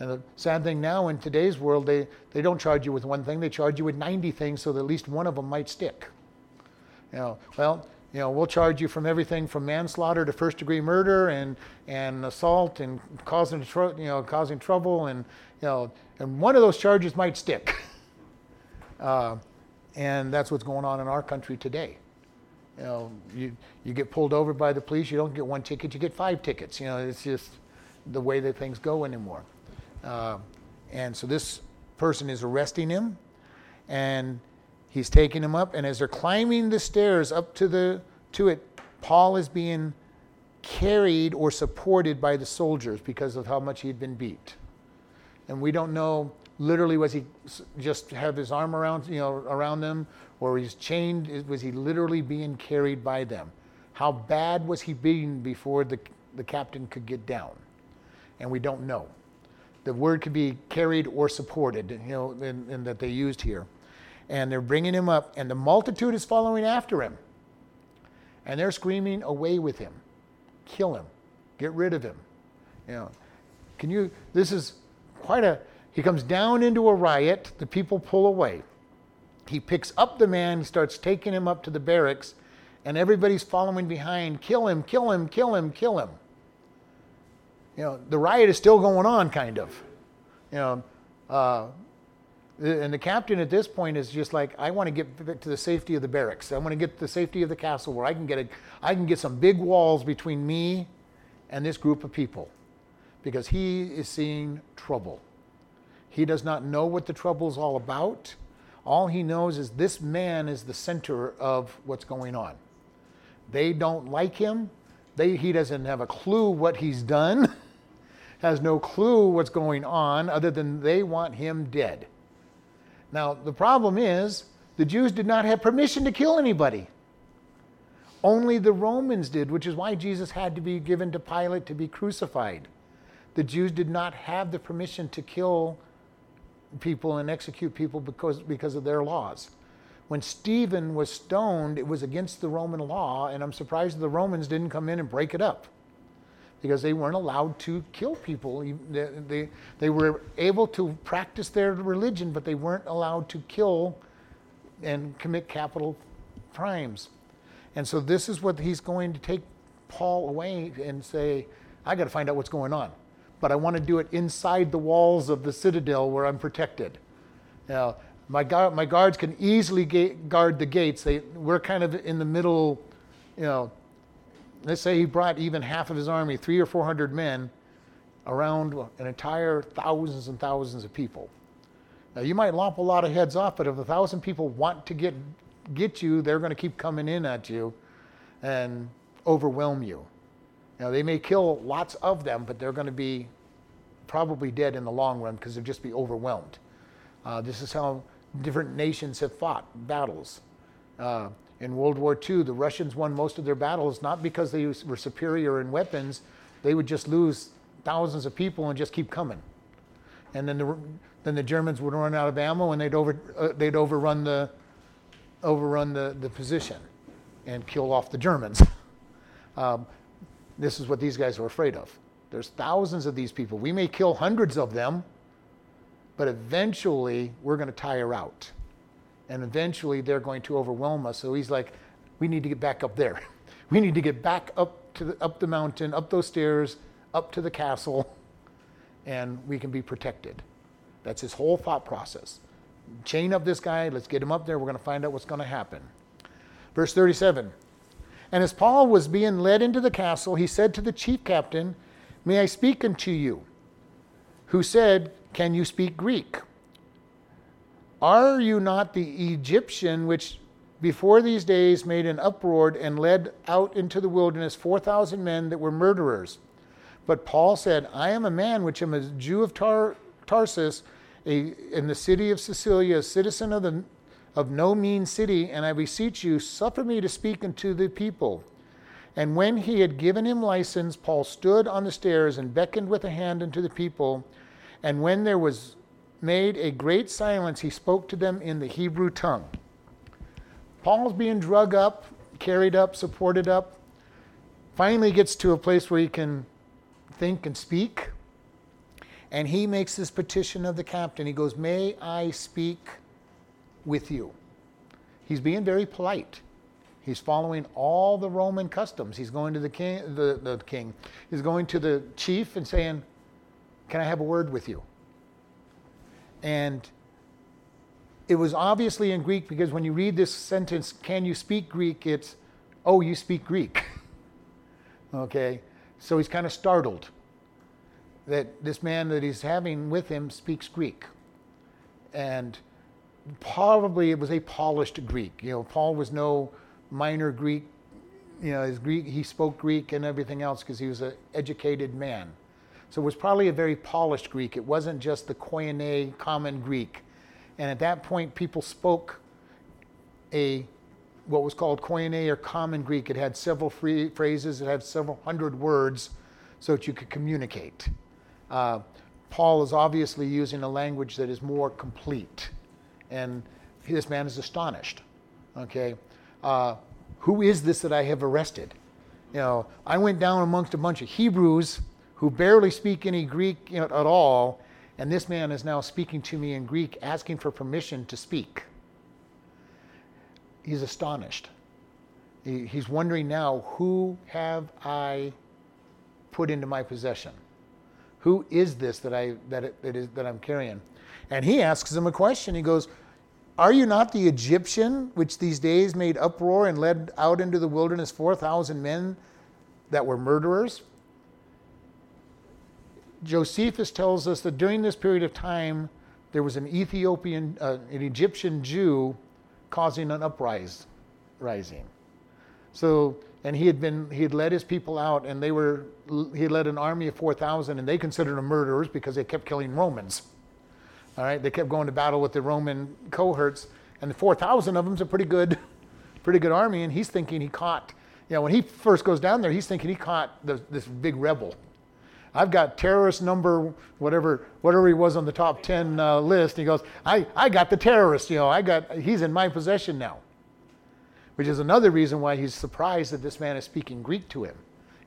And the sad thing now in today's world, they, they don't charge you with one thing, they charge you with 90 things so that at least one of them might stick. You know, well, you know, we'll charge you from everything from manslaughter to first degree murder and, and assault and causing, you know, causing trouble. And, you know, and one of those charges might stick. Uh, and that's what's going on in our country today. You know, you, you get pulled over by the police, you don't get one ticket, you get five tickets. You know, it's just the way that things go anymore. Uh, and so this person is arresting him and He's taking him up, and as they're climbing the stairs up to the to it, Paul is being carried or supported by the soldiers because of how much he had been beat. And we don't know literally was he just have his arm around you know around them? Or he's chained? Was he literally being carried by them? How bad was he being before the, the captain could get down? And we don't know. The word could be carried or supported you know and that they used here. And they're bringing him up, and the multitude is following after him. And they're screaming, Away with him, kill him, get rid of him. You know, can you, this is quite a, he comes down into a riot, the people pull away. He picks up the man, he starts taking him up to the barracks, and everybody's following behind, kill him, kill him, kill him, kill him. You know, the riot is still going on, kind of. You know, uh, and the captain at this point is just like, I want to get to the safety of the barracks. I want to get to the safety of the castle where I can get a, I can get some big walls between me and this group of people, because he is seeing trouble. He does not know what the trouble is all about. All he knows is this man is the center of what's going on. They don't like him. They, he doesn't have a clue what he's done, has no clue what's going on, other than they want him dead. Now, the problem is the Jews did not have permission to kill anybody. Only the Romans did, which is why Jesus had to be given to Pilate to be crucified. The Jews did not have the permission to kill people and execute people because, because of their laws. When Stephen was stoned, it was against the Roman law, and I'm surprised the Romans didn't come in and break it up. because they weren't allowed to kill people. They, they, they were able to practice their religion, but they weren't allowed to kill and commit capital crimes. And so this is what he's going to take Paul away and say, I got to find out what's going on. But I want to do it inside the walls of the citadel where I'm protected. Now, my, my guards can easily guard the gates. They, we're kind of in the middle, you know, let's say he brought even half of his army, three or four hundred men, around an entire thousands and thousands of people. Now you might lop a lot of heads off, but if a thousand people want to get get you, they're going to keep coming in at you and overwhelm you. Now they may kill lots of them, but they're going to be probably dead in the long run because they'd just be overwhelmed. Uh, this is how different nations have fought battles. Uh, in World War II, the Russians won most of their battles not because they were superior in weapons, they would just lose thousands of people and just keep coming. And then the, then the Germans would run out of ammo and they'd, over, uh, they'd overrun, the, overrun the, the position and kill off the Germans. um, this is what these guys are afraid of. There's thousands of these people. We may kill hundreds of them, but eventually we're going to tire out and eventually they're going to overwhelm us. So he's like, we need to get back up there. We need to get back up to the, up the mountain, up those stairs, up to the castle, and we can be protected. That's his whole thought process. Chain up this guy, let's get him up there, we're going to find out what's going to happen. Verse 37 And as Paul was being led into the castle, he said to the chief captain, May I speak unto you? Who said, Can you speak Greek? Are you not the Egyptian which before these days made an uproar and led out into the wilderness 4,000 men that were murderers? But Paul said, I am a man which am a Jew of Tar- Tarsus, a, in the city of Cilicia, a citizen of, the, of no mean city, and I beseech you, suffer me to speak unto the people. And when he had given him license, Paul stood on the stairs and beckoned with a hand unto the people. And when there was made a great silence, he spoke to them in the Hebrew tongue. Paul's being drug up, carried up, supported up, finally gets to a place where he can think and speak. And he makes this petition of the captain. He goes, May I speak with you? He's being very polite. He's following all the Roman customs. He's going to the king, the, the king. He's going to the chief and saying, Can I have a word with you? And it was obviously in Greek because when you read this sentence, can you speak Greek? It's, oh, you speak Greek. okay? So he's kind of startled that this man that he's having with him speaks Greek. And probably it was a polished Greek. You know, Paul was no minor Greek. You know, his Greek, he spoke Greek and everything else because he was an educated man. So it was probably a very polished Greek. It wasn't just the Koine common Greek. And at that point, people spoke a what was called Koine or common Greek. It had several free phrases, it had several hundred words so that you could communicate. Uh, Paul is obviously using a language that is more complete. And this man is astonished. Okay? Uh, who is this that I have arrested? You know, I went down amongst a bunch of Hebrews who barely speak any Greek at all, and this man is now speaking to me in Greek, asking for permission to speak. He's astonished. he's wondering now, who have I put into my possession? Who is this that I that it, that, is, that I'm carrying? And he asks him a question. He goes, "Are you not the Egyptian which these days made uproar and led out into the wilderness four thousand men that were murderers?" Josephus tells us that during this period of time, there was an Ethiopian, uh, an Egyptian Jew causing an uprising. So, and he had been, he had led his people out, and they were, he led an army of 4,000, and they considered them murderers because they kept killing Romans. All right, they kept going to battle with the Roman cohorts, and the 4,000 of them's a pretty good, pretty good army, and he's thinking he caught, you know, when he first goes down there, he's thinking he caught the, this big rebel I've got terrorist number, whatever, whatever he was on the top 10 uh, list. He goes, I, I got the terrorist, you know, I got, he's in my possession now. Which is another reason why he's surprised that this man is speaking Greek to him.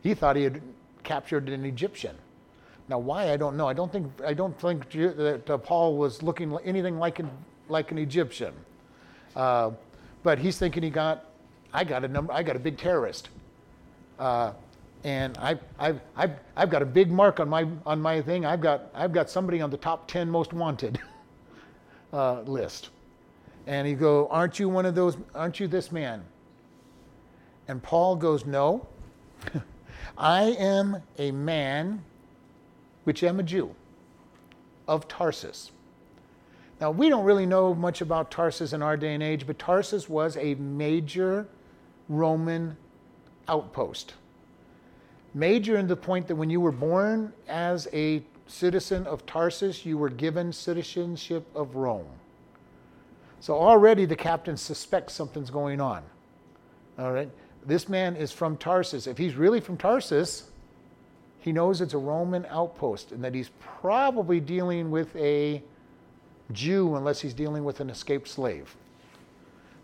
He thought he had captured an Egyptian. Now, why I don't know. I don't think I don't think that uh, Paul was looking anything like an, like an Egyptian, uh, but he's thinking he got I got a number I got a big terrorist, uh, and I I've, I've I've got a big mark on my on my thing. I've got I've got somebody on the top ten most wanted uh, list, and he go, aren't you one of those? Aren't you this man? And Paul goes, no. I am a man which am a Jew of Tarsus. Now, we don't really know much about Tarsus in our day and age, but Tarsus was a major Roman outpost. Major in the point that when you were born as a citizen of Tarsus, you were given citizenship of Rome. So already the captain suspects something's going on. All right? This man is from Tarsus. If he's really from Tarsus, he knows it's a Roman outpost and that he's probably dealing with a Jew unless he's dealing with an escaped slave.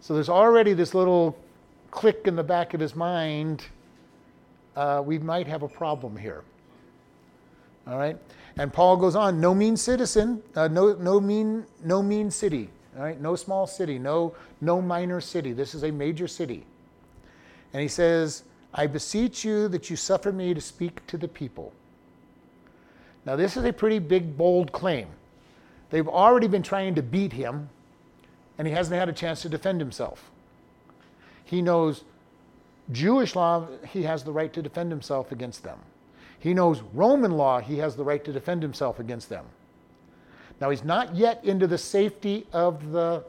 So there's already this little click in the back of his mind. Uh, we might have a problem here. All right? And Paul goes on, no mean citizen, uh, no, no, mean, no mean city, all right? No small city, no, no minor city. This is a major city. And he says, I beseech you that you suffer me to speak to the people. Now, this is a pretty big, bold claim. They've already been trying to beat him, and he hasn't had a chance to defend himself. He knows Jewish law, he has the right to defend himself against them. He knows Roman law, he has the right to defend himself against them. Now, he's not yet into the safety of the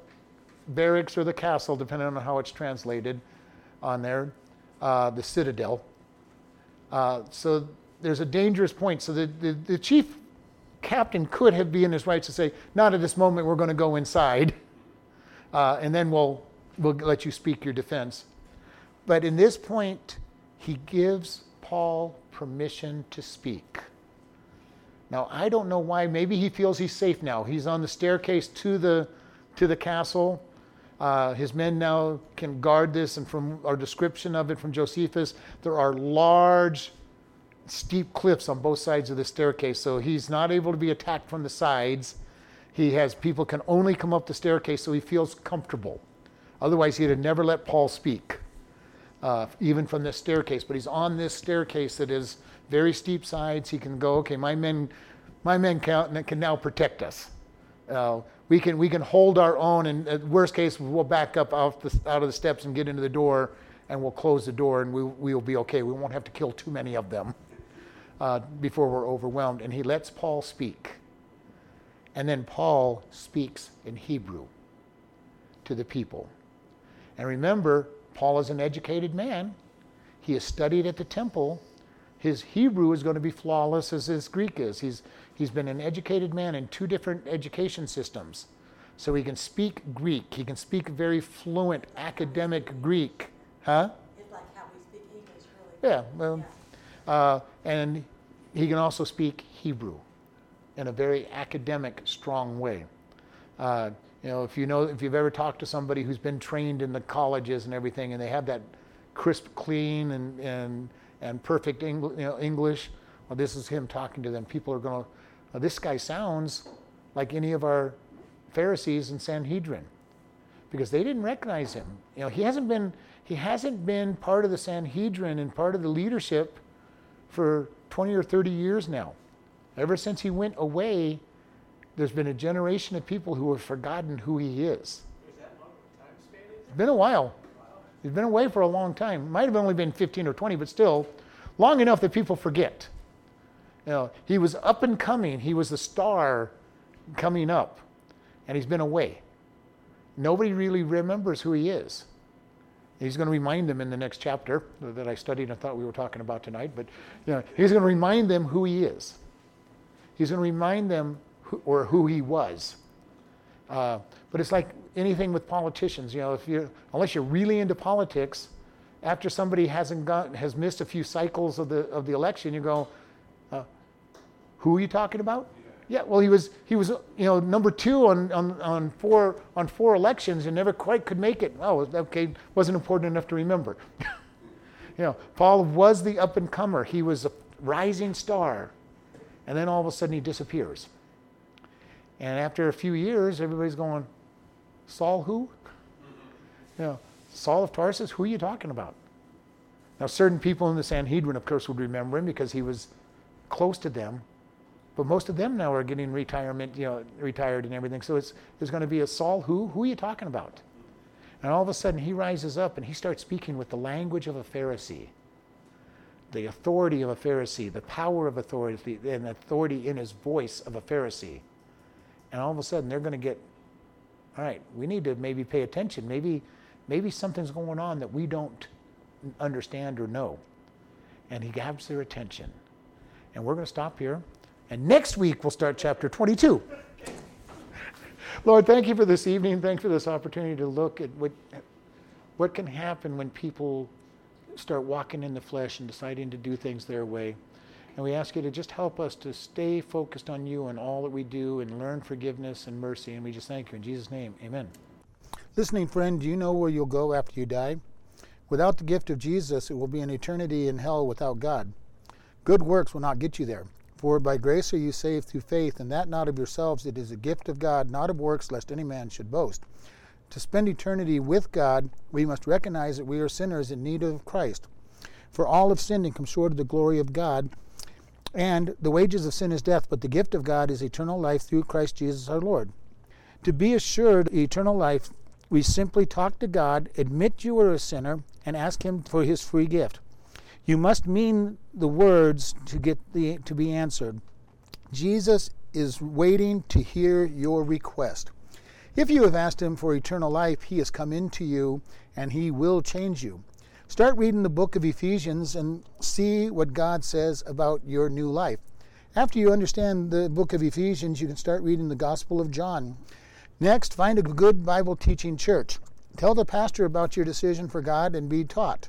barracks or the castle, depending on how it's translated on there uh, the citadel. Uh, so there's a dangerous point. So the, the, the, chief captain could have been in his rights to say, not at this moment, we're going to go inside, uh, and then we'll, we'll let you speak your defense. But in this point, he gives Paul permission to speak. Now, I don't know why. Maybe he feels he's safe now. He's on the staircase to the, to the castle. Uh, his men now can guard this, and from our description of it from Josephus, there are large, steep cliffs on both sides of the staircase. So he's not able to be attacked from the sides. He has people can only come up the staircase, so he feels comfortable. Otherwise, he'd have never let Paul speak, uh, even from this staircase. But he's on this staircase that is very steep sides. He can go, okay, my men, my men can, can now protect us. Uh, we can we can hold our own, and at worst case, we'll back up out, the, out of the steps and get into the door, and we'll close the door, and we we'll be okay. We won't have to kill too many of them uh, before we're overwhelmed. And he lets Paul speak, and then Paul speaks in Hebrew to the people. And remember, Paul is an educated man. He has studied at the temple. His Hebrew is going to be flawless as his Greek is. He's He's been an educated man in two different education systems. So he can speak Greek. He can speak very fluent academic Greek. Huh? It's like how we speak English, really. Yeah, well, yeah. Uh, and he can also speak Hebrew in a very academic, strong way. Uh, you know, if you know, if you've ever talked to somebody who's been trained in the colleges and everything, and they have that crisp, clean, and and and perfect English, you know, English. Well, this is him talking to them. People are going to this guy sounds like any of our Pharisees and Sanhedrin because they didn't recognize him. You know, he hasn't been he hasn't been part of the Sanhedrin and part of the leadership for 20 or 30 years now. Ever since he went away, there's been a generation of people who have forgotten who he is. Is it's been a while. He's been away for a long time. Might have only been 15 or 20, but still long enough that people forget. You know, he was up and coming. He was the star coming up, and he's been away. Nobody really remembers who he is. He's going to remind them in the next chapter that I studied and thought we were talking about tonight, but you know, he's going to remind them who he is. He's going to remind them who, or who he was. Uh, but it's like anything with politicians, you know, if you unless you're really into politics, after somebody hasn't got has missed a few cycles of the of the election, you go, who are you talking about? Yeah, well, he was he was you know number two on, on, on four on four elections and never quite could make it. Oh, okay, wasn't important enough to remember. you know, Paul was the up and comer. He was a rising star. And then all of a sudden he disappears. And after a few years, everybody's going, Saul who? You know, Saul of Tarsus, who are you talking about? Now, certain people in the Sanhedrin, of course, would remember him because he was close to them. But most of them now are getting retirement, you know, retired and everything. So it's, there's going to be a Saul who? Who are you talking about? And all of a sudden he rises up and he starts speaking with the language of a Pharisee, the authority of a Pharisee, the power of authority, and authority in his voice of a Pharisee. And all of a sudden they're going to get, all right, we need to maybe pay attention. Maybe, maybe something's going on that we don't understand or know. And he grabs their attention. And we're going to stop here. And next week we'll start chapter 22. Lord, thank you for this evening. Thanks for this opportunity to look at what, what can happen when people start walking in the flesh and deciding to do things their way. And we ask you to just help us to stay focused on you and all that we do and learn forgiveness and mercy. And we just thank you. In Jesus' name, amen. Listening friend, do you know where you'll go after you die? Without the gift of Jesus, it will be an eternity in hell without God. Good works will not get you there. For by grace are you saved through faith, and that not of yourselves, it is a gift of God, not of works, lest any man should boast. To spend eternity with God, we must recognize that we are sinners in need of Christ. For all have sinned and come short of the glory of God, and the wages of sin is death, but the gift of God is eternal life through Christ Jesus our Lord. To be assured eternal life, we simply talk to God, admit you are a sinner, and ask Him for His free gift. You must mean the words to get the to be answered. Jesus is waiting to hear your request. If you have asked him for eternal life, he has come into you and he will change you. Start reading the book of Ephesians and see what God says about your new life. After you understand the book of Ephesians, you can start reading the Gospel of John. Next, find a good Bible teaching church. Tell the pastor about your decision for God and be taught.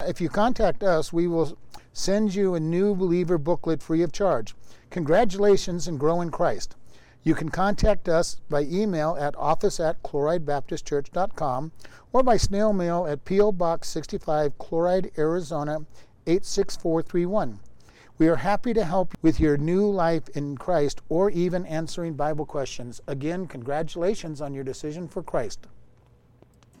If you contact us, we will send you a new believer booklet free of charge. Congratulations and grow in Christ. You can contact us by email at office at chloridebaptistchurch.com or by snail mail at P.O. Box 65, Chloride, Arizona 86431. We are happy to help with your new life in Christ or even answering Bible questions. Again, congratulations on your decision for Christ.